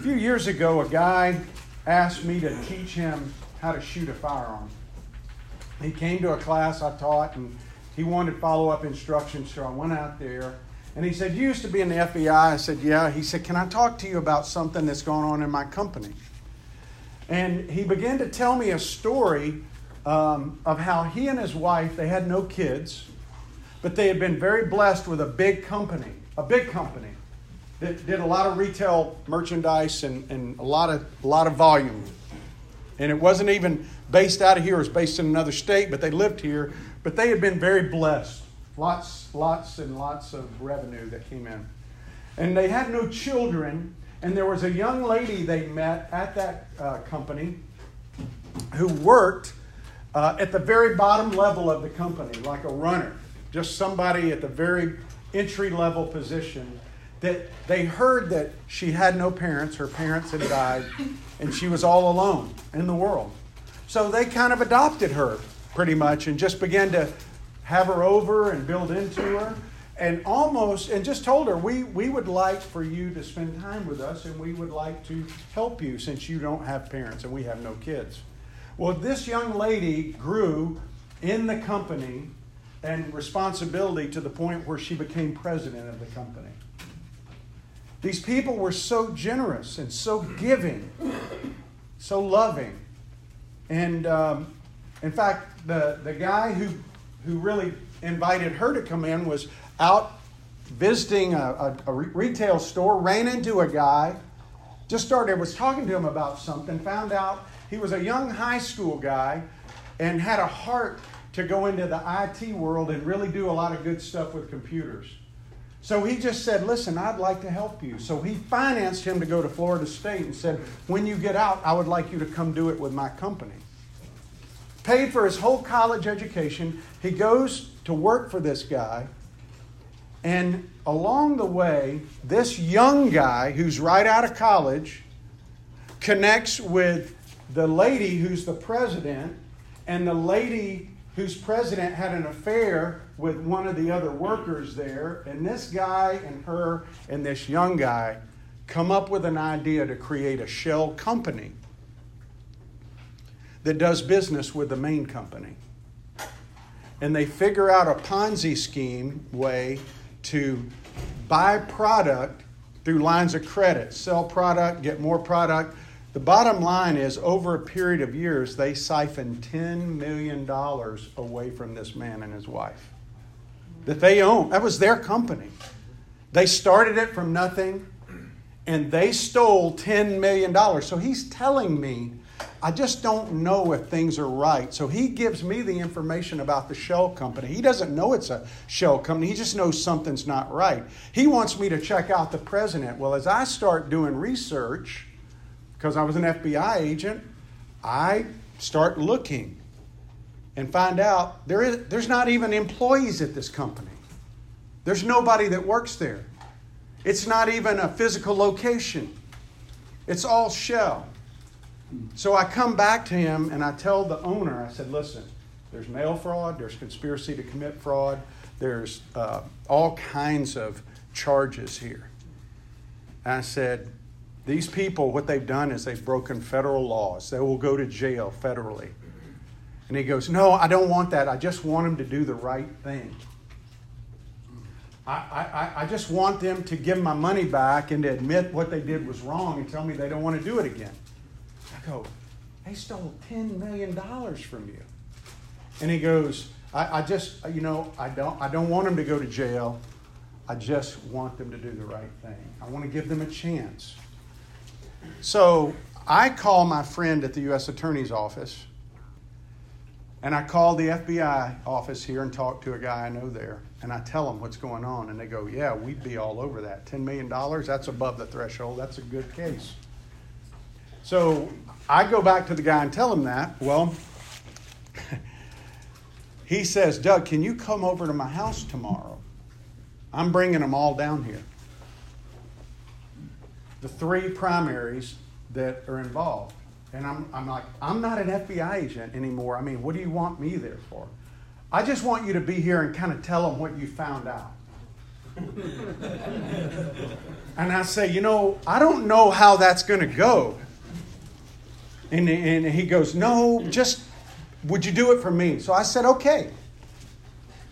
A few years ago, a guy asked me to teach him how to shoot a firearm. He came to a class I taught and he wanted follow up instructions, so I went out there and he said, You used to be in the FBI? I said, Yeah. He said, Can I talk to you about something that's going on in my company? And he began to tell me a story um, of how he and his wife, they had no kids, but they had been very blessed with a big company, a big company that did a lot of retail merchandise and, and a, lot of, a lot of volume. And it wasn't even based out of here, it was based in another state, but they lived here. But they had been very blessed. Lots, lots and lots of revenue that came in. And they had no children, and there was a young lady they met at that uh, company who worked uh, at the very bottom level of the company, like a runner, just somebody at the very entry level position. That they heard that she had no parents, her parents had died, and she was all alone in the world. So they kind of adopted her pretty much and just began to have her over and build into her and almost and just told her we, we would like for you to spend time with us and we would like to help you since you don't have parents and we have no kids well this young lady grew in the company and responsibility to the point where she became president of the company these people were so generous and so giving so loving and um, in fact the, the guy who, who really invited her to come in was out visiting a, a, a retail store, ran into a guy, just started, was talking to him about something, found out he was a young high school guy and had a heart to go into the IT world and really do a lot of good stuff with computers. So he just said, Listen, I'd like to help you. So he financed him to go to Florida State and said, When you get out, I would like you to come do it with my company. Paid for his whole college education. He goes to work for this guy and along the way, this young guy who's right out of college connects with the lady who's the president, and the lady whose president had an affair with one of the other workers there. And this guy and her and this young guy come up with an idea to create a shell company that does business with the main company. And they figure out a Ponzi scheme way to buy product through lines of credit, sell product, get more product. The bottom line is, over a period of years, they siphoned $10 million away from this man and his wife that they own. That was their company. They started it from nothing and they stole $10 million. So he's telling me I just don't know if things are right. So he gives me the information about the shell company. He doesn't know it's a shell company, he just knows something's not right. He wants me to check out the president. Well, as I start doing research, because I was an FBI agent, I start looking and find out there is, there's not even employees at this company. There's nobody that works there. It's not even a physical location. It's all shell. So I come back to him and I tell the owner, I said, listen, there's mail fraud, there's conspiracy to commit fraud, there's uh, all kinds of charges here. And I said, these people, what they've done is they've broken federal laws. They will go to jail federally. And he goes, No, I don't want that. I just want them to do the right thing. I, I, I just want them to give my money back and to admit what they did was wrong and tell me they don't want to do it again. I go, they stole $10 million from you. And he goes, I, I just, you know, I don't, I don't want them to go to jail. I just want them to do the right thing. I want to give them a chance. So I call my friend at the U.S. Attorney's Office, and I call the FBI office here and talk to a guy I know there, and I tell them what's going on, and they go, "Yeah, we'd be all over that. Ten million dollars, that's above the threshold. That's a good case." So I go back to the guy and tell him that. Well, he says, Doug, can you come over to my house tomorrow? I'm bringing them all down here. The three primaries that are involved. And I'm, I'm like, I'm not an FBI agent anymore. I mean, what do you want me there for? I just want you to be here and kind of tell them what you found out. and I say, You know, I don't know how that's going to go. And, and he goes, No, just would you do it for me? So I said, Okay.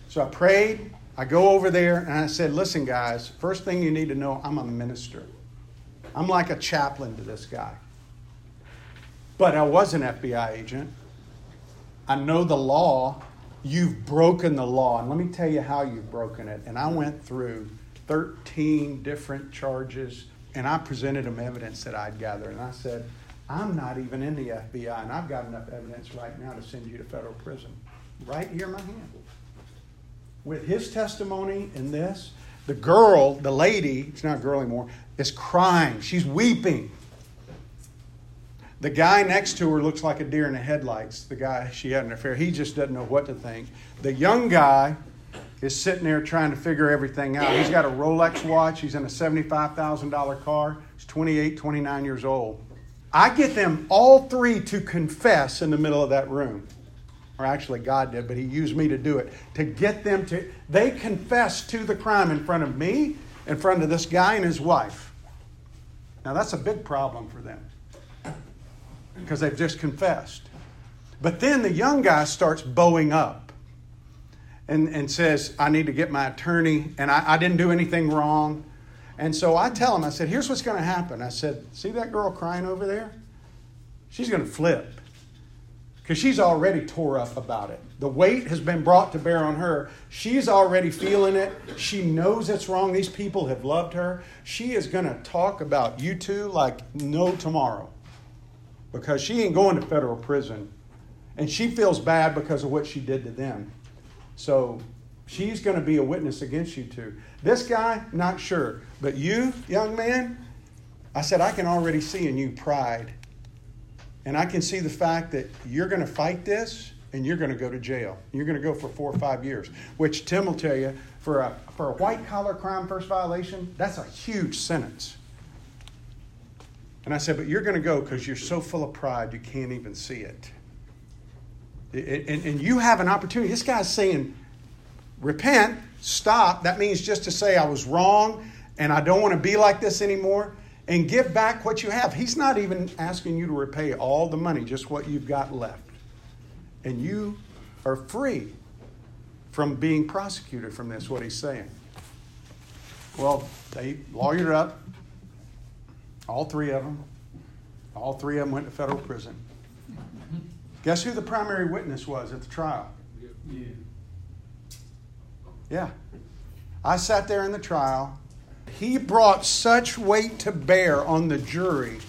So I prayed. I go over there and I said, Listen, guys, first thing you need to know, I'm a minister. I'm like a chaplain to this guy. But I was an FBI agent. I know the law. You've broken the law. And let me tell you how you've broken it. And I went through 13 different charges and I presented them evidence that I'd gathered. And I said, I'm not even in the FBI, and I've got enough evidence right now to send you to federal prison. Right here in my hand with his testimony in this, the girl, the lady, it's not a girl anymore, is crying. She's weeping. The guy next to her looks like a deer in the headlights. The guy she had an affair, he just doesn't know what to think. The young guy is sitting there trying to figure everything out. He's got a Rolex watch. He's in a $75,000 car. He's 28, 29 years old. I get them all three to confess in the middle of that room or actually God did, but He used me to do it, to get them to, they confess to the crime in front of me, in front of this guy and his wife. Now that's a big problem for them because they've just confessed. But then the young guy starts bowing up and, and says, I need to get my attorney, and I, I didn't do anything wrong. And so I tell him, I said, here's what's going to happen. I said, see that girl crying over there? She's going to flip because she's already tore up about it. The weight has been brought to bear on her. She's already feeling it. She knows it's wrong. These people have loved her. She is going to talk about you two like no tomorrow because she ain't going to federal prison. And she feels bad because of what she did to them. So she's going to be a witness against you two. This guy, not sure. But you, young man, I said, I can already see in you pride and I can see the fact that you're going to fight this and you're going to go to jail. You're going to go for four or five years, which Tim will tell you for a, for a white collar crime first violation, that's a huge sentence. And I said, but you're going to go because you're so full of pride you can't even see it. And, and you have an opportunity. This guy's saying, repent, stop. That means just to say, I was wrong and I don't want to be like this anymore and give back what you have. He's not even asking you to repay all the money, just what you've got left. And you are free from being prosecuted from this, what he's saying. Well, they lawyered up, all three of them. All three of them went to federal prison. Guess who the primary witness was at the trial? Yeah. Yeah. I sat there in the trial he brought such weight to bear on the jury.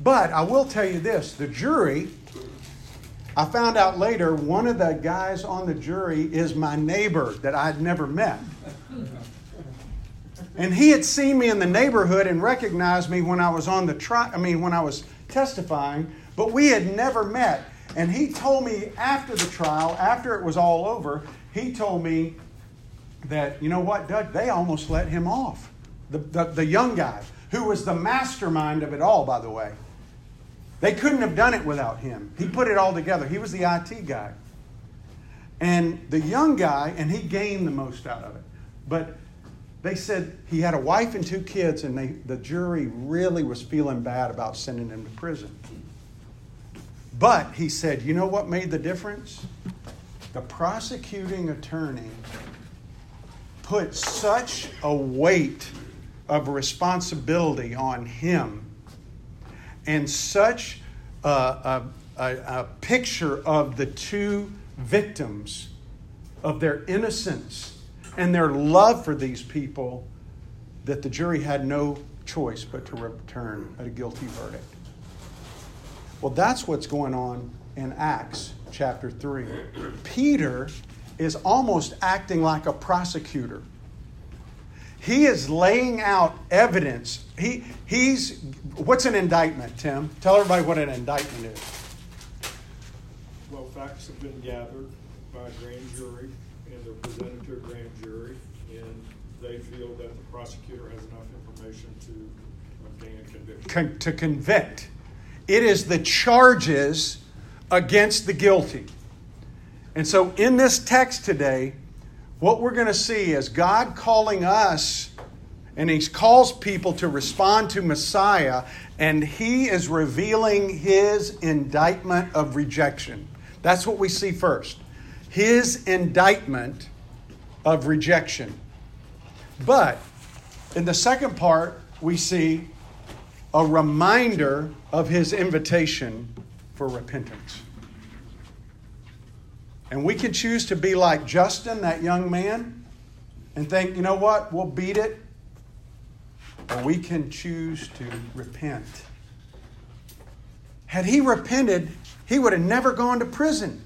But I will tell you this the jury, I found out later, one of the guys on the jury is my neighbor that I'd never met. And he had seen me in the neighborhood and recognized me when I was on the trial, I mean, when I was testifying, but we had never met. And he told me after the trial, after it was all over, he told me that, you know what, Doug, they almost let him off the, the, the young guy, who was the mastermind of it all, by the way. They couldn't have done it without him. He put it all together. He was the IT guy. And the young guy, and he gained the most out of it. But they said he had a wife and two kids, and they, the jury really was feeling bad about sending him to prison. But he said, you know what made the difference? The prosecuting attorney put such a weight of responsibility on him and such a, a, a, a picture of the two victims, of their innocence and their love for these people, that the jury had no choice but to return a guilty verdict. Well, that's what's going on in Acts chapter 3. Peter is almost acting like a prosecutor. He is laying out evidence. He, he's, what's an indictment, Tim? Tell everybody what an indictment is. Well, facts have been gathered by a grand jury, they're presented to a grand jury, and they feel that the prosecutor has enough information to obtain a conviction. Con- to convict. It is the charges against the guilty. And so in this text today, what we're going to see is God calling us, and He calls people to respond to Messiah, and He is revealing His indictment of rejection. That's what we see first. His indictment of rejection. But in the second part, we see a reminder of his invitation for repentance. And we can choose to be like Justin, that young man, and think, you know what, we'll beat it. Or we can choose to repent. Had he repented, he would have never gone to prison.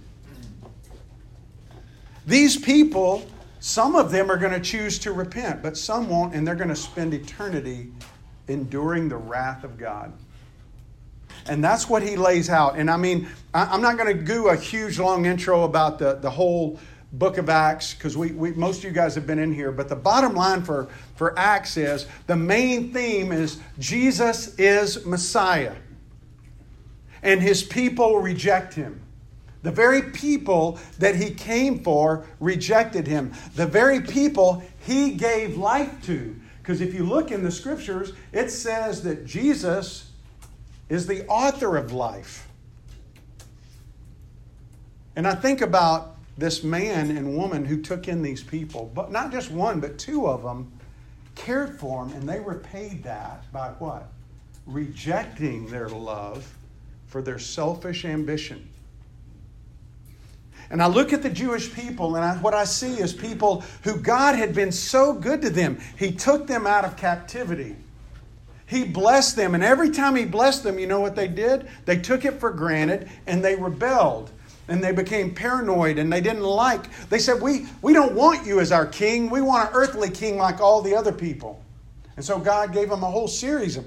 These people, some of them are going to choose to repent, but some won't, and they're going to spend eternity enduring the wrath of God. And that's what he lays out. And I mean, I'm not going to do a huge long intro about the, the whole book of Acts because we, we, most of you guys have been in here. But the bottom line for, for Acts is the main theme is Jesus is Messiah. And his people reject him. The very people that he came for rejected him. The very people he gave life to. Because if you look in the scriptures, it says that Jesus is the author of life. And I think about this man and woman who took in these people, but not just one, but two of them cared for them, and they repaid that by what? Rejecting their love for their selfish ambition. And I look at the Jewish people, and I, what I see is people who God had been so good to them. He took them out of captivity. He blessed them, and every time He blessed them, you know what they did? They took it for granted and they rebelled. And they became paranoid and they didn't like. They said, we, we don't want you as our king. We want an earthly king like all the other people. And so God gave them a whole series of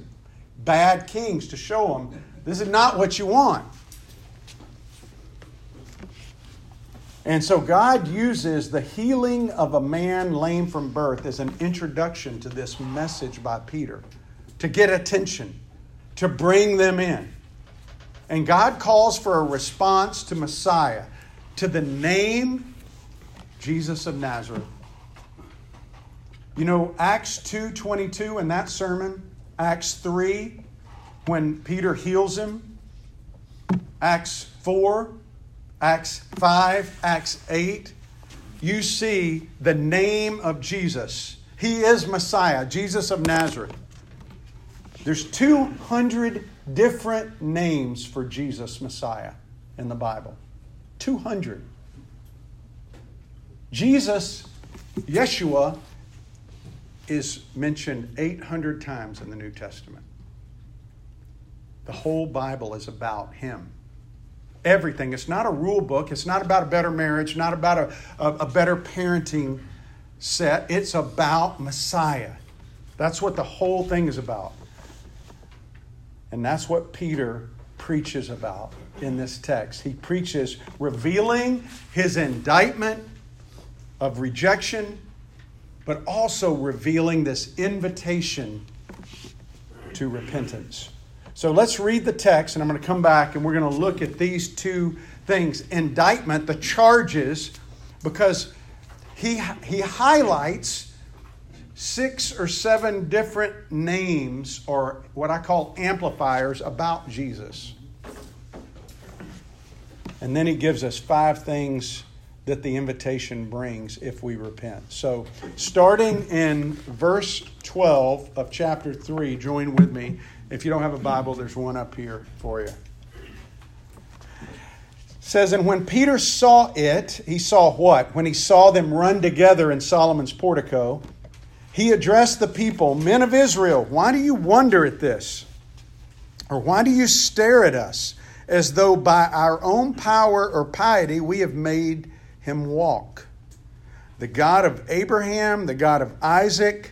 bad kings to show them this is not what you want. And so God uses the healing of a man lame from birth as an introduction to this message by Peter to get attention, to bring them in. And God calls for a response to Messiah, to the name Jesus of Nazareth. You know, Acts 2:22 in that sermon, Acts 3 when Peter heals him, Acts 4 Acts 5, Acts 8, you see the name of Jesus. He is Messiah, Jesus of Nazareth. There's 200 different names for Jesus, Messiah, in the Bible. 200. Jesus, Yeshua, is mentioned 800 times in the New Testament. The whole Bible is about him everything. It's not a rule book. It's not about a better marriage, not about a, a, a, better parenting set. It's about Messiah. That's what the whole thing is about. And that's what Peter preaches about in this text. He preaches revealing his indictment of rejection, but also revealing this invitation to repentance. So let's read the text, and I'm going to come back and we're going to look at these two things indictment, the charges, because he, he highlights six or seven different names, or what I call amplifiers, about Jesus. And then he gives us five things that the invitation brings if we repent. So, starting in verse 12 of chapter 3, join with me if you don't have a Bible, there's one up here for you. It says, And when Peter saw it, he saw what? When he saw them run together in Solomon's portico, he addressed the people, Men of Israel, why do you wonder at this? Or why do you stare at us as though by our own power or piety we have made him walk? The God of Abraham, the God of Isaac,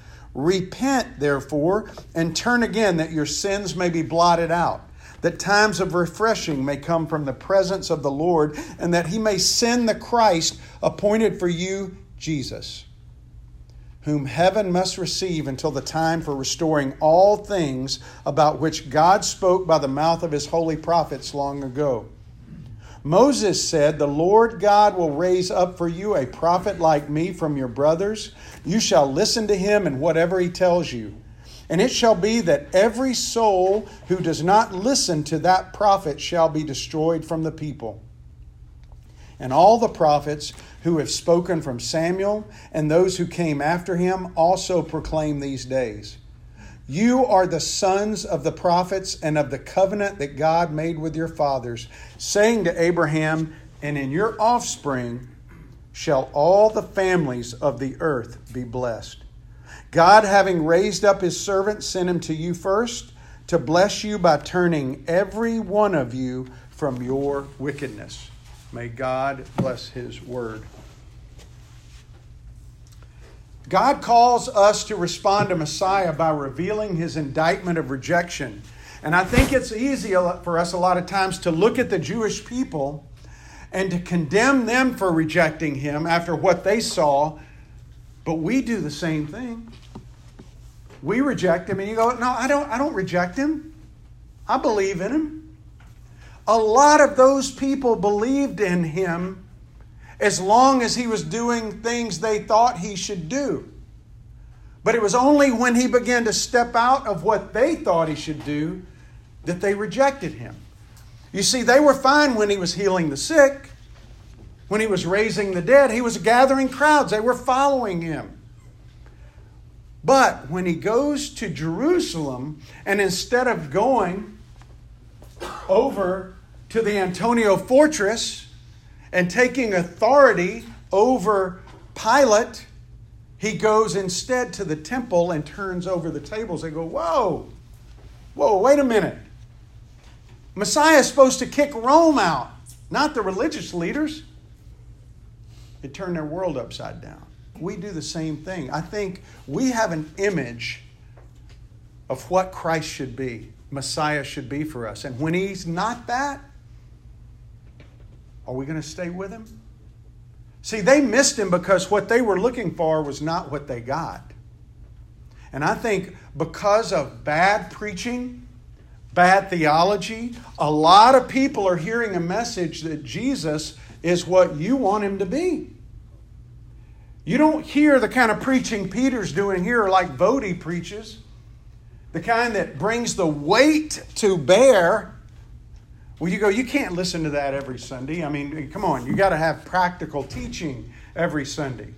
Repent, therefore, and turn again, that your sins may be blotted out, that times of refreshing may come from the presence of the Lord, and that he may send the Christ appointed for you, Jesus whom heaven must receive until the time for restoring all things about which God spoke by the mouth of his holy prophets long ago. Moses said, The Lord God will raise up for you a prophet like me from your brothers. You shall listen to him in whatever he tells you. And it shall be that every soul who does not listen to that prophet shall be destroyed from the people. And all the prophets who have spoken from Samuel and those who came after him also proclaim these days. You are the sons of the prophets and of the covenant that God made with your fathers, saying to Abraham, And in your offspring shall all the families of the earth be blessed. God, having raised up his servant, sent him to you first to bless you by turning every one of you from your wickedness. May God bless His word. God calls us to respond to Messiah by revealing His indictment of rejection. And I think it's easy for us a lot of times to look at the Jewish people and to condemn them for rejecting Him after what they saw, but we do the same thing. We reject Him, and you go, No, I don't, I don't reject Him. I believe in Him. A lot of those people believed in him as long as he was doing things they thought he should do. But it was only when he began to step out of what they thought he should do that they rejected him. You see, they were fine when he was healing the sick, when he was raising the dead, he was gathering crowds, they were following him. But when he goes to Jerusalem, and instead of going over to the Antonia fortress and taking authority over Pilate, he goes instead to the temple and turns over the tables. They go, Whoa, whoa, wait a minute. Messiah is supposed to kick Rome out, not the religious leaders. It turned their world upside down. We do the same thing. I think we have an image of what Christ should be. Messiah should be for us. And when he's not that, are we going to stay with him? See, they missed him because what they were looking for was not what they got. And I think because of bad preaching, bad theology, a lot of people are hearing a message that Jesus is what you want him to be. You don't hear the kind of preaching Peter's doing here like Voddie preaches the kind that brings the weight to bear. Well, you go, you can't listen to that every Sunday. I mean, come on, you got to have practical teaching every Sunday.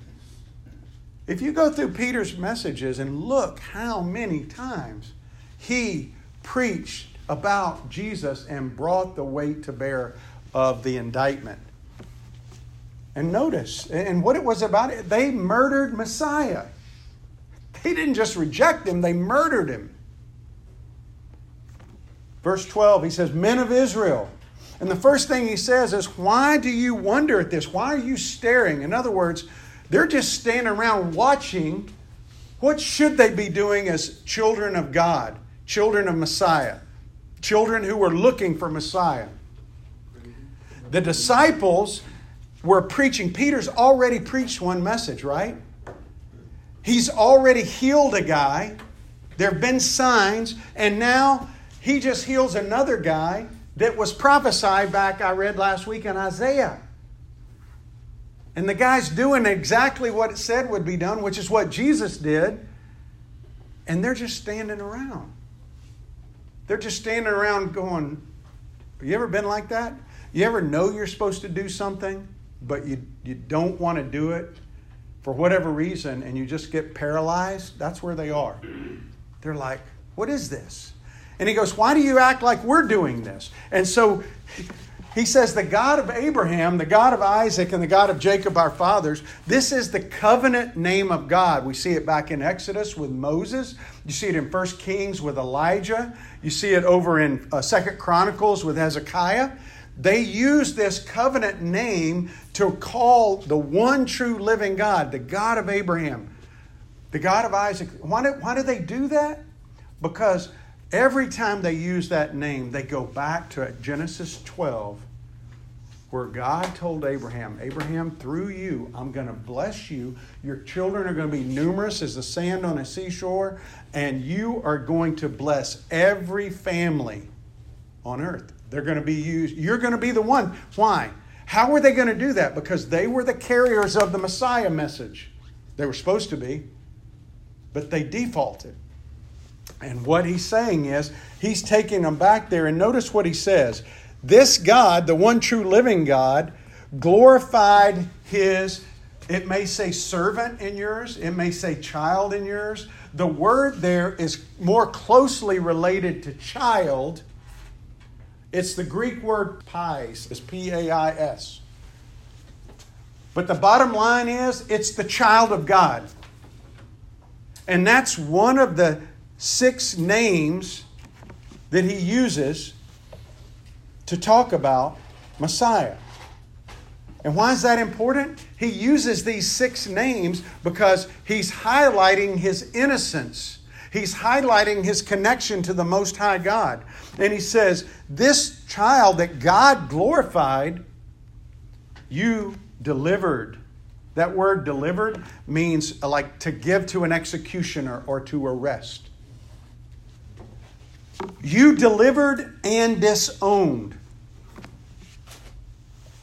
If you go through Peter's messages and look how many times he preached about Jesus and brought the weight to bear of the indictment. And notice, and what it was about, it, they murdered Messiah. They didn't just reject him, they murdered him. Verse 12, he says, Men of Israel. And the first thing he says is, Why do you wonder at this? Why are you staring? In other words, they're just standing around watching. What should they be doing as children of God, children of Messiah, children who were looking for Messiah? The disciples were preaching. Peter's already preached one message, right? He's already healed a guy. There have been signs, and now he just heals another guy that was prophesied back, I read last week in Isaiah. And the guy's doing exactly what it said would be done, which is what Jesus did. And they're just standing around. They're just standing around going, Have You ever been like that? You ever know you're supposed to do something, but you, you don't want to do it for whatever reason, and you just get paralyzed? That's where they are. They're like, What is this? And he goes, Why do you act like we're doing this? And so he says, The God of Abraham, the God of Isaac, and the God of Jacob, our fathers, this is the covenant name of God. We see it back in Exodus with Moses. You see it in 1 Kings with Elijah. You see it over in uh, 2 Chronicles with Hezekiah. They use this covenant name to call the one true living God, the God of Abraham, the God of Isaac. Why do, why do they do that? Because Every time they use that name, they go back to Genesis 12, where God told Abraham, Abraham, through you, I'm going to bless you. Your children are going to be numerous as the sand on a seashore, and you are going to bless every family on earth. They're going to be used. You're going to be the one. Why? How were they going to do that? Because they were the carriers of the Messiah message. They were supposed to be, but they defaulted. And what he's saying is, he's taking them back there. And notice what he says This God, the one true living God, glorified his, it may say servant in yours, it may say child in yours. The word there is more closely related to child. It's the Greek word pais, it's P A I S. But the bottom line is, it's the child of God. And that's one of the six names that he uses to talk about Messiah. And why is that important? He uses these six names because he's highlighting his innocence. He's highlighting his connection to the Most High God. And he says, This child that God glorified, you delivered. That word delivered means like to give to an executioner or to arrest. You delivered and disowned.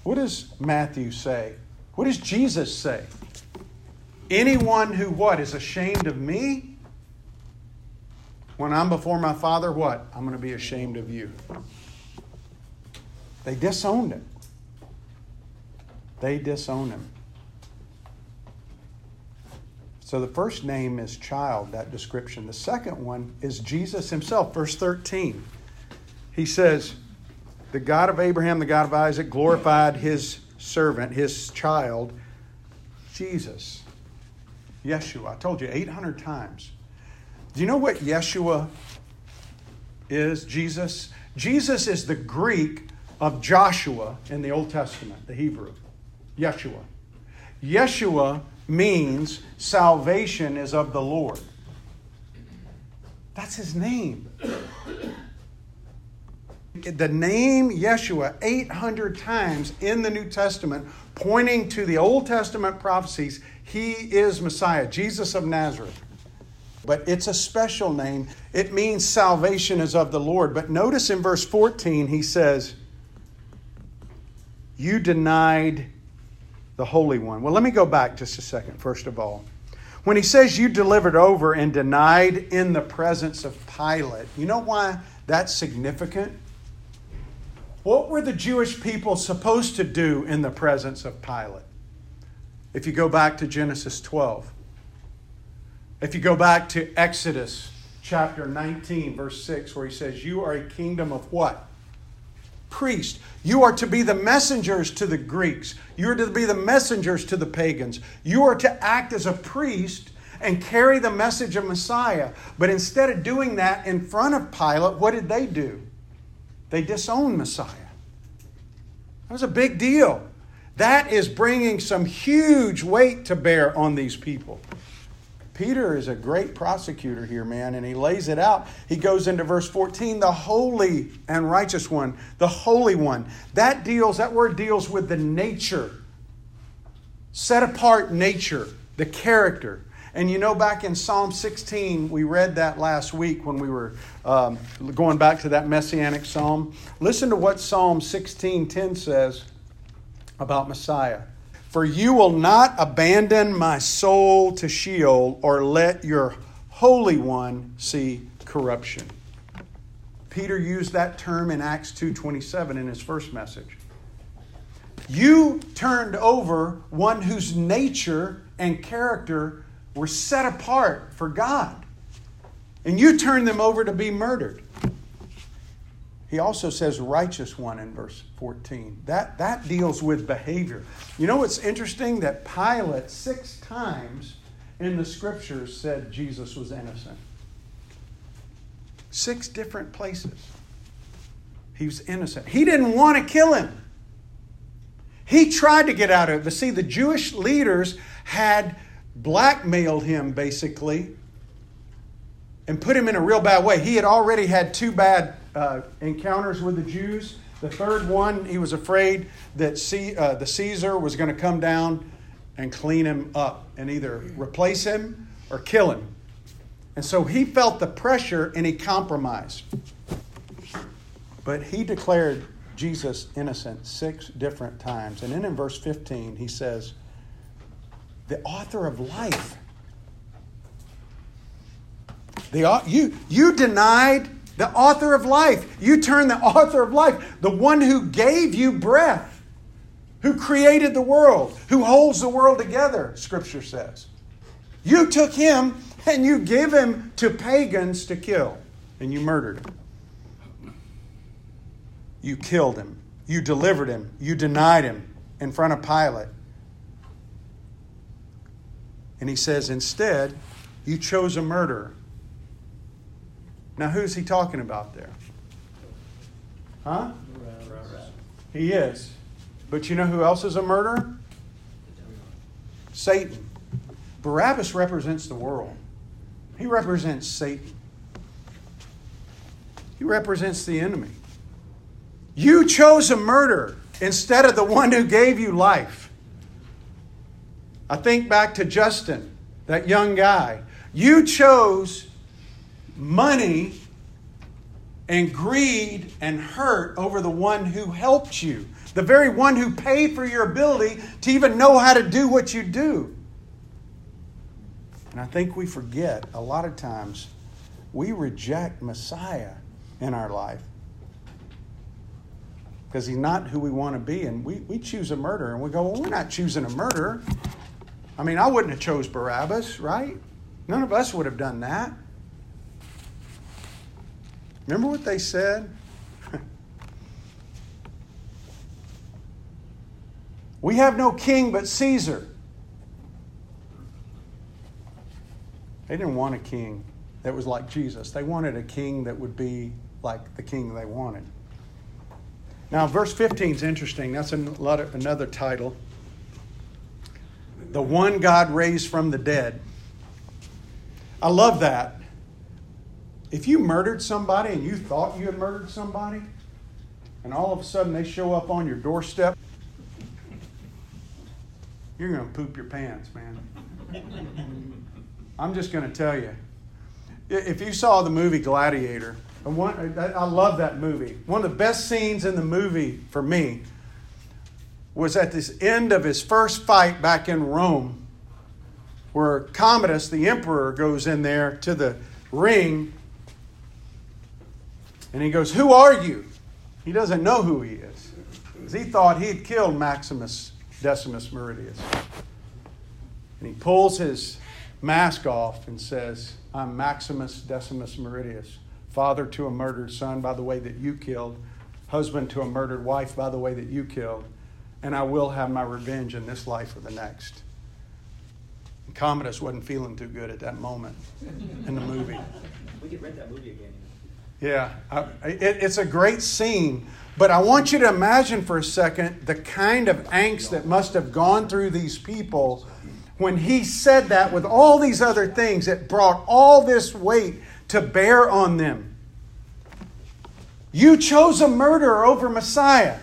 What does Matthew say? What does Jesus say? Anyone who what is ashamed of me when I'm before my Father, what? I'm going to be ashamed of you. They disowned him. They disowned him. So the first name is child, that description. The second one is Jesus himself, verse 13. He says, The God of Abraham, the God of Isaac, glorified his servant, his child, Jesus. Yeshua. I told you 800 times. Do you know what Yeshua is? Jesus? Jesus is the Greek of Joshua in the Old Testament, the Hebrew. Yeshua. Yeshua means salvation is of the Lord. That's his name. The name Yeshua 800 times in the New Testament, pointing to the Old Testament prophecies, he is Messiah, Jesus of Nazareth. But it's a special name. It means salvation is of the Lord. But notice in verse 14, he says, You denied the Holy One. Well, let me go back just a second, first of all. When he says you delivered over and denied in the presence of Pilate, you know why that's significant? What were the Jewish people supposed to do in the presence of Pilate? If you go back to Genesis 12, if you go back to Exodus chapter 19, verse 6, where he says, You are a kingdom of what? Priest. You are to be the messengers to the Greeks. You are to be the messengers to the pagans. You are to act as a priest and carry the message of Messiah. But instead of doing that in front of Pilate, what did they do? They disowned Messiah. That was a big deal. That is bringing some huge weight to bear on these people. Peter is a great prosecutor here, man, and he lays it out. He goes into verse 14, the holy and righteous one, the holy one. That deals, that word deals with the nature, set apart nature, the character. And you know, back in Psalm 16, we read that last week when we were um, going back to that messianic psalm. Listen to what Psalm 16:10 says about Messiah. For you will not abandon my soul to Sheol or let your Holy One see corruption. Peter used that term in Acts 2:27 in his first message. You turned over one whose nature and character were set apart for God. And you turned them over to be murdered. He also says righteous one in verse 14. That, that deals with behavior. You know what's interesting? That Pilate, six times in the scriptures, said Jesus was innocent. Six different places. He was innocent. He didn't want to kill him. He tried to get out of it. But see, the Jewish leaders had blackmailed him basically and put him in a real bad way. He had already had two bad uh, encounters with the Jews. The third one, he was afraid that C, uh, the Caesar was going to come down and clean him up and either replace him or kill him. And so he felt the pressure and he compromised. But he declared Jesus innocent six different times. And then in verse 15, he says, The author of life. The, you, you denied the author of life. You turn the author of life, the one who gave you breath, who created the world, who holds the world together, Scripture says. You took him and you gave him to pagans to kill, and you murdered him. You killed him. You delivered him. You denied him in front of Pilate. And he says, instead, you chose a murderer now, who's he talking about there? Huh? He is. But you know who else is a murderer? Satan. Barabbas represents the world, he represents Satan, he represents the enemy. You chose a murderer instead of the one who gave you life. I think back to Justin, that young guy. You chose money and greed and hurt over the one who helped you, the very one who paid for your ability to even know how to do what you do. And I think we forget a lot of times we reject Messiah in our life because he's not who we want to be. And we, we choose a murderer and we go, well, we're not choosing a murderer. I mean, I wouldn't have chose Barabbas, right? None of us would have done that. Remember what they said? we have no king but Caesar. They didn't want a king that was like Jesus. They wanted a king that would be like the king they wanted. Now, verse 15 is interesting. That's another title. The one God raised from the dead. I love that if you murdered somebody and you thought you had murdered somebody, and all of a sudden they show up on your doorstep, you're going to poop your pants, man. I'm just going to tell you. If you saw the movie Gladiator, I love that movie. One of the best scenes in the movie for me was at this end of his first fight back in Rome, where Commodus, the emperor, goes in there to the ring and he goes, Who are you? He doesn't know who he is. Because he thought he'd killed Maximus Decimus Meridius. And he pulls his mask off and says, I'm Maximus Decimus Meridius, father to a murdered son by the way that you killed, husband to a murdered wife by the way that you killed, and I will have my revenge in this life or the next. And Commodus wasn't feeling too good at that moment in the movie. We could rent that movie again. Yeah, I, it, it's a great scene. But I want you to imagine for a second the kind of angst that must have gone through these people when he said that with all these other things. It brought all this weight to bear on them. You chose a murderer over Messiah.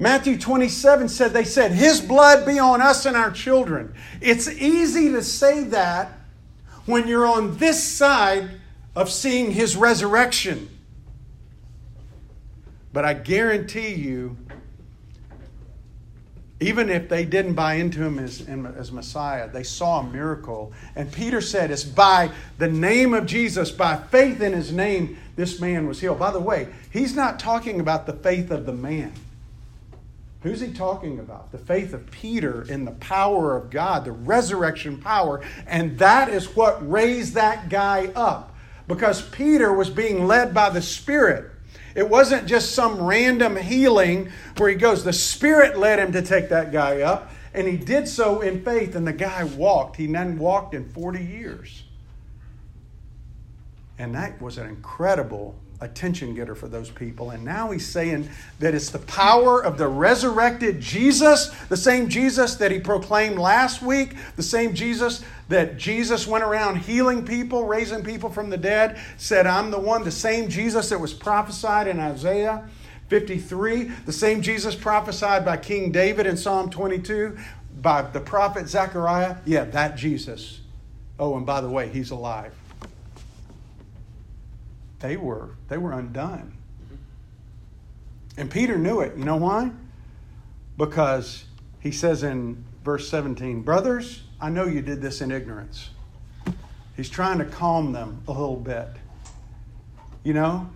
Matthew 27 said, They said, His blood be on us and our children. It's easy to say that when you're on this side of seeing his resurrection. But I guarantee you, even if they didn't buy into him as, as Messiah, they saw a miracle. And Peter said, It's by the name of Jesus, by faith in his name, this man was healed. By the way, he's not talking about the faith of the man, Who's he talking about? The faith of Peter in the power of God, the resurrection power. And that is what raised that guy up because Peter was being led by the Spirit. It wasn't just some random healing where he goes, the Spirit led him to take that guy up. And he did so in faith, and the guy walked. He then walked in 40 years. And that was an incredible attention getter for those people. And now he's saying that it's the power of the resurrected Jesus, the same Jesus that he proclaimed last week, the same Jesus that Jesus went around healing people, raising people from the dead, said, I'm the one, the same Jesus that was prophesied in Isaiah. 53, the same Jesus prophesied by King David in Psalm 22, by the prophet Zechariah. Yeah, that Jesus. Oh, and by the way, he's alive they were they were undone. And Peter knew it. You know why? Because he says in verse 17, Brothers, I know you did this in ignorance. He's trying to calm them a little bit. You know?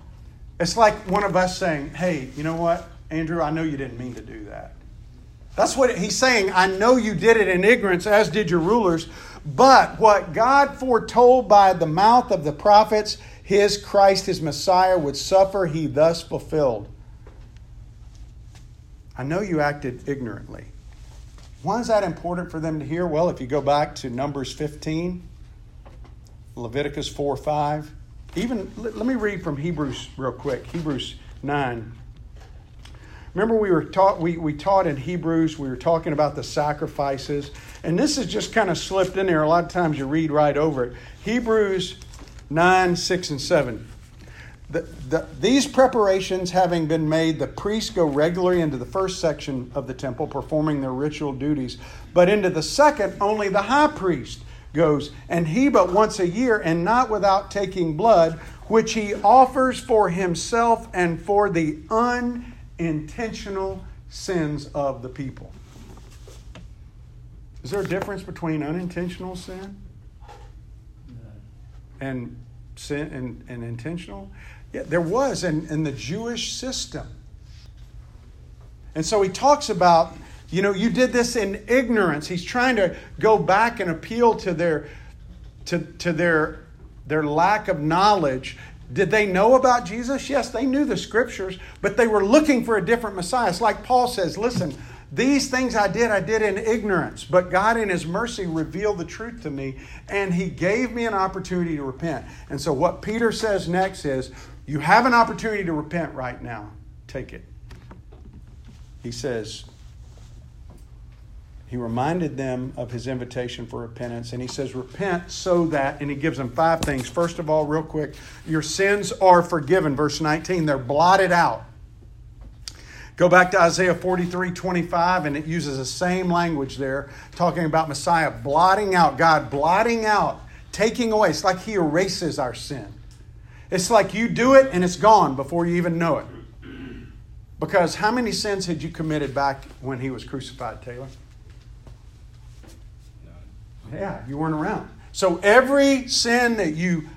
It's like one of us saying, Hey, you know what, Andrew, I know you didn't mean to do that. That's what he's saying. I know you did it in ignorance, as did your rulers. But what God foretold by the mouth of the prophets, his Christ, his Messiah, would suffer, he thus fulfilled. I know you acted ignorantly. Why is that important for them to hear? Well, if you go back to Numbers 15, Leviticus 4 5, even let, let me read from Hebrews real quick. Hebrews 9. Remember, we were taught we, we taught in Hebrews, we were talking about the sacrifices, and this is just kind of slipped in there. A lot of times you read right over it. Hebrews 9, 6, and 7. The, the, these preparations having been made, the priests go regularly into the first section of the temple, performing their ritual duties. But into the second, only the high priest goes, and he but once a year, and not without taking blood, which he offers for himself and for the unintentional sins of the people. Is there a difference between unintentional sin and sin and, and intentional? Yeah, there was in, in the Jewish system. And so he talks about, you know, you did this in ignorance. He's trying to go back and appeal to their to, to their their lack of knowledge. Did they know about Jesus? Yes, they knew the scriptures, but they were looking for a different Messiah. It's like Paul says, listen, these things I did, I did in ignorance, but God in His mercy revealed the truth to me, and He gave me an opportunity to repent. And so, what Peter says next is, You have an opportunity to repent right now. Take it. He says, He reminded them of His invitation for repentance, and He says, Repent so that, and He gives them five things. First of all, real quick, your sins are forgiven. Verse 19, they're blotted out. Go back to Isaiah 43 25, and it uses the same language there, talking about Messiah blotting out, God blotting out, taking away. It's like He erases our sin. It's like you do it and it's gone before you even know it. Because how many sins had you committed back when He was crucified, Taylor? None. Yeah, you weren't around. So every sin that you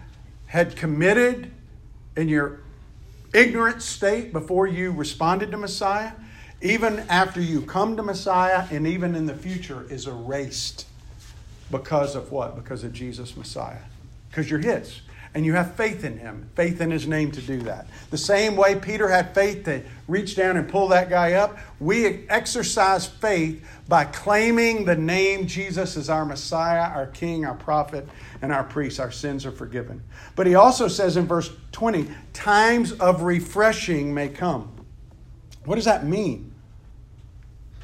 had committed in your ignorant state before you responded to Messiah, even after you come to Messiah, and even in the future, is erased because of what? Because of Jesus Messiah. Because you're His. And you have faith in Him, faith in His name to do that. The same way Peter had faith to reach down and pull that guy up, we exercise faith by claiming the name Jesus as our Messiah, our King, our prophet, and our priest. Our sins are forgiven. But he also says in verse 20, times of refreshing may come. What does that mean?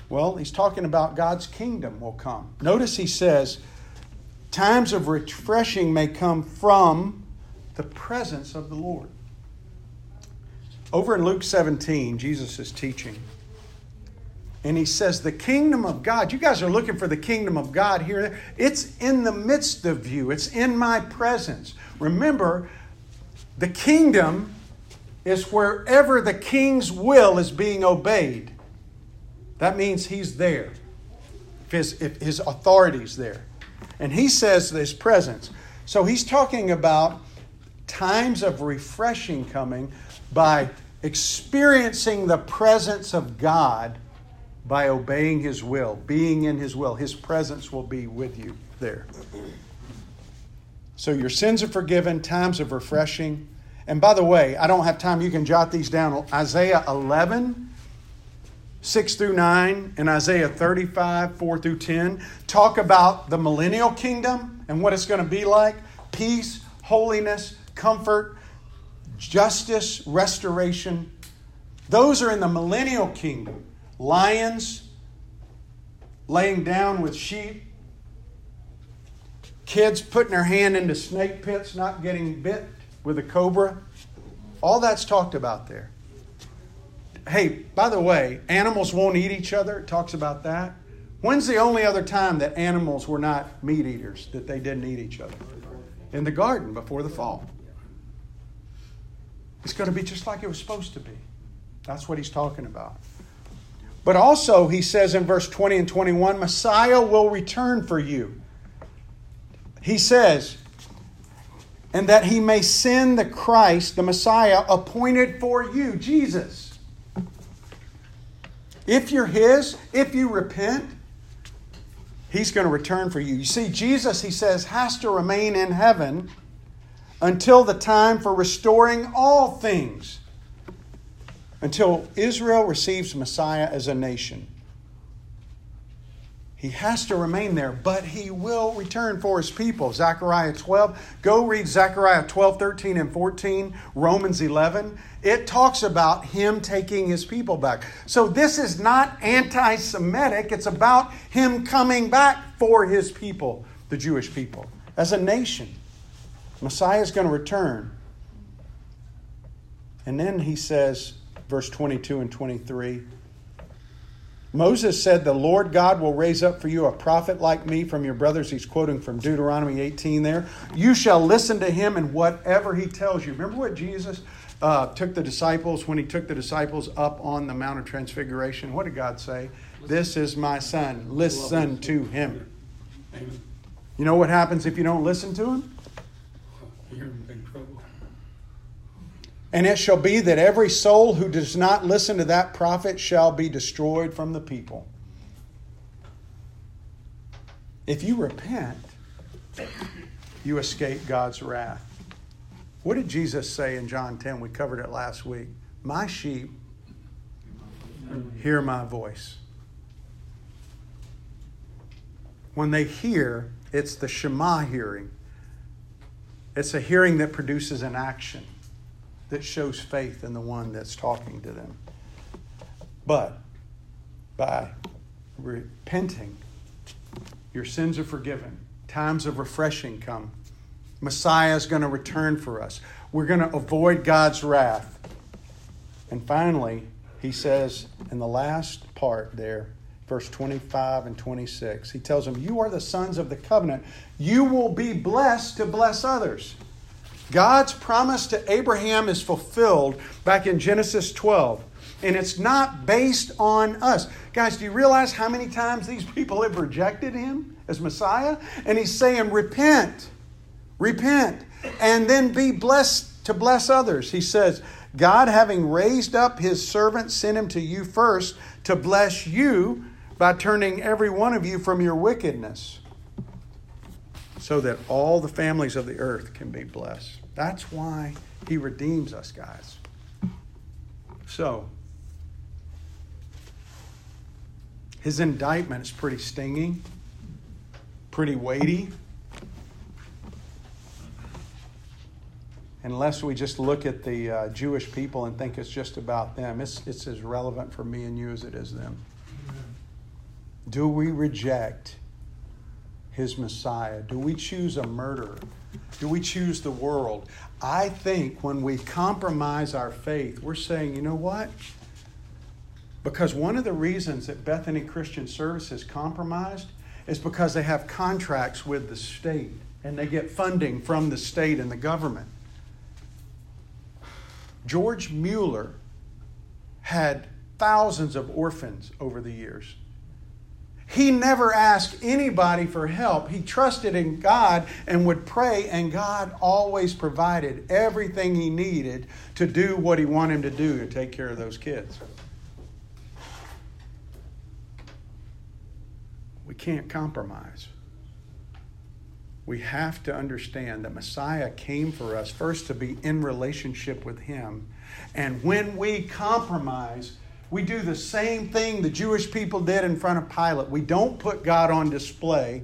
Well, he's talking about God's kingdom will come. Notice he says, times of refreshing may come from the presence of the Lord. Over in Luke 17, Jesus is teaching. And he says, The kingdom of God, you guys are looking for the kingdom of God here. It's in the midst of you, it's in my presence. Remember, the kingdom is wherever the king's will is being obeyed. That means he's there, his, if his authority's there. And he says his presence. So he's talking about times of refreshing coming by experiencing the presence of God by obeying His will, being in His will. His presence will be with you there. So your sins are forgiven, times of refreshing. And by the way, I don't have time, you can jot these down. Isaiah 11, 6 through 9, and Isaiah 35, 4 through 10 talk about the millennial kingdom and what it's going to be like peace, holiness, comfort, justice, restoration. Those are in the millennial kingdom. Lions laying down with sheep, kids putting their hand into snake pits, not getting bit with a cobra. All that's talked about there. Hey, by the way, animals won't eat each other. It talks about that. When's the only other time that animals were not meat eaters, that they didn't eat each other? In the garden before the fall. It's going to be just like it was supposed to be. That's what he's talking about. But also, he says in verse 20 and 21 Messiah will return for you. He says, and that he may send the Christ, the Messiah, appointed for you, Jesus. If you're his, if you repent, he's going to return for you. You see, Jesus, he says, has to remain in heaven until the time for restoring all things, until Israel receives Messiah as a nation. He has to remain there, but he will return for his people. Zechariah 12. Go read Zechariah 12, 13, and 14, Romans 11. It talks about him taking his people back. So this is not anti Semitic, it's about him coming back for his people, the Jewish people, as a nation. Messiah is going to return. And then he says, verse 22 and 23. Moses said, The Lord God will raise up for you a prophet like me from your brothers. He's quoting from Deuteronomy 18 there. You shall listen to him in whatever he tells you. Remember what Jesus uh, took the disciples when he took the disciples up on the Mount of Transfiguration? What did God say? This is my son. Listen to him. You know what happens if you don't listen to him? You're in big trouble. And it shall be that every soul who does not listen to that prophet shall be destroyed from the people. If you repent, you escape God's wrath. What did Jesus say in John 10? We covered it last week. My sheep hear my voice. When they hear, it's the Shema hearing. It's a hearing that produces an action that shows faith in the one that's talking to them. But by repenting, your sins are forgiven. Times of refreshing come. Messiah is going to return for us. We're going to avoid God's wrath. And finally, he says in the last part there, verse 25 and 26, he tells them, You are the sons of the covenant. You will be blessed to bless others. God's promise to Abraham is fulfilled back in Genesis 12. And it's not based on us. Guys, do you realize how many times these people have rejected him as Messiah? And he's saying, Repent, repent, and then be blessed to bless others. He says, God, having raised up his servant, sent him to you first to bless you by turning every one of you from your wickedness, so that all the families of the earth can be blessed. That's why he redeems us, guys. So, his indictment is pretty stinging, pretty weighty. Unless we just look at the uh, Jewish people and think it's just about them, it's, it's as relevant for me and you as it is them. Do we reject his Messiah? Do we choose a murderer? Do we choose the world? I think when we compromise our faith, we're saying, you know what? Because one of the reasons that Bethany Christian Service is compromised is because they have contracts with the state and they get funding from the state and the government. George Mueller had thousands of orphans over the years. He never asked anybody for help. He trusted in God and would pray, and God always provided everything he needed to do what he wanted him to do to take care of those kids. we can't compromise. We have to understand that Messiah came for us first to be in relationship with Him. And when we compromise, we do the same thing the Jewish people did in front of Pilate. We don't put God on display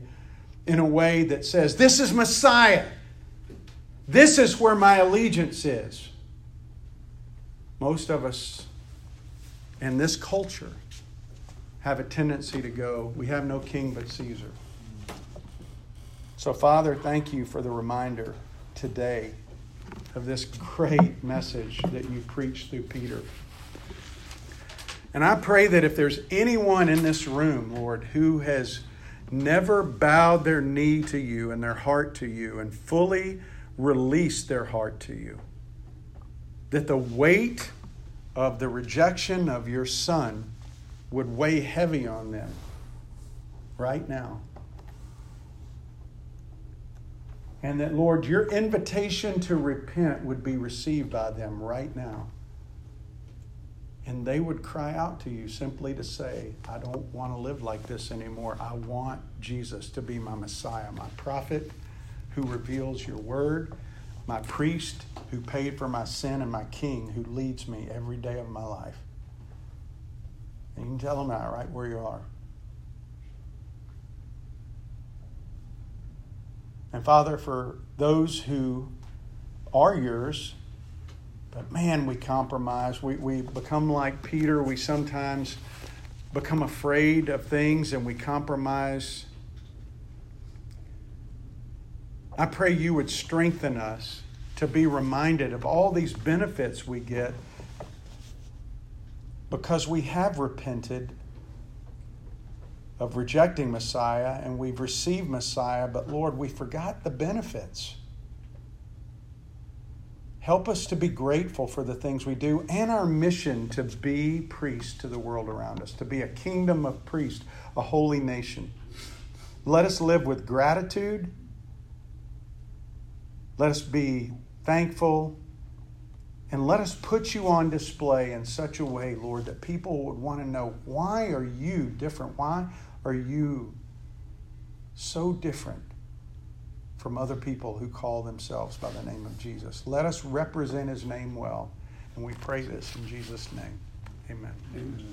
in a way that says, This is Messiah. This is where my allegiance is. Most of us in this culture have a tendency to go, We have no king but Caesar. So, Father, thank you for the reminder today of this great message that you preached through Peter. And I pray that if there's anyone in this room, Lord, who has never bowed their knee to you and their heart to you and fully released their heart to you, that the weight of the rejection of your Son would weigh heavy on them right now. And that, Lord, your invitation to repent would be received by them right now. And they would cry out to you simply to say, I don't want to live like this anymore. I want Jesus to be my Messiah, my prophet who reveals your word, my priest who paid for my sin, and my king who leads me every day of my life. And you can tell them that right where you are. And Father, for those who are yours, but man, we compromise. We, we become like Peter. We sometimes become afraid of things and we compromise. I pray you would strengthen us to be reminded of all these benefits we get because we have repented of rejecting Messiah and we've received Messiah, but Lord, we forgot the benefits. Help us to be grateful for the things we do and our mission to be priests to the world around us, to be a kingdom of priests, a holy nation. Let us live with gratitude. Let us be thankful. And let us put you on display in such a way, Lord, that people would want to know why are you different? Why are you so different from other people who call themselves by the name of Jesus? Let us represent his name well. And we pray this in Jesus' name. Amen. Amen.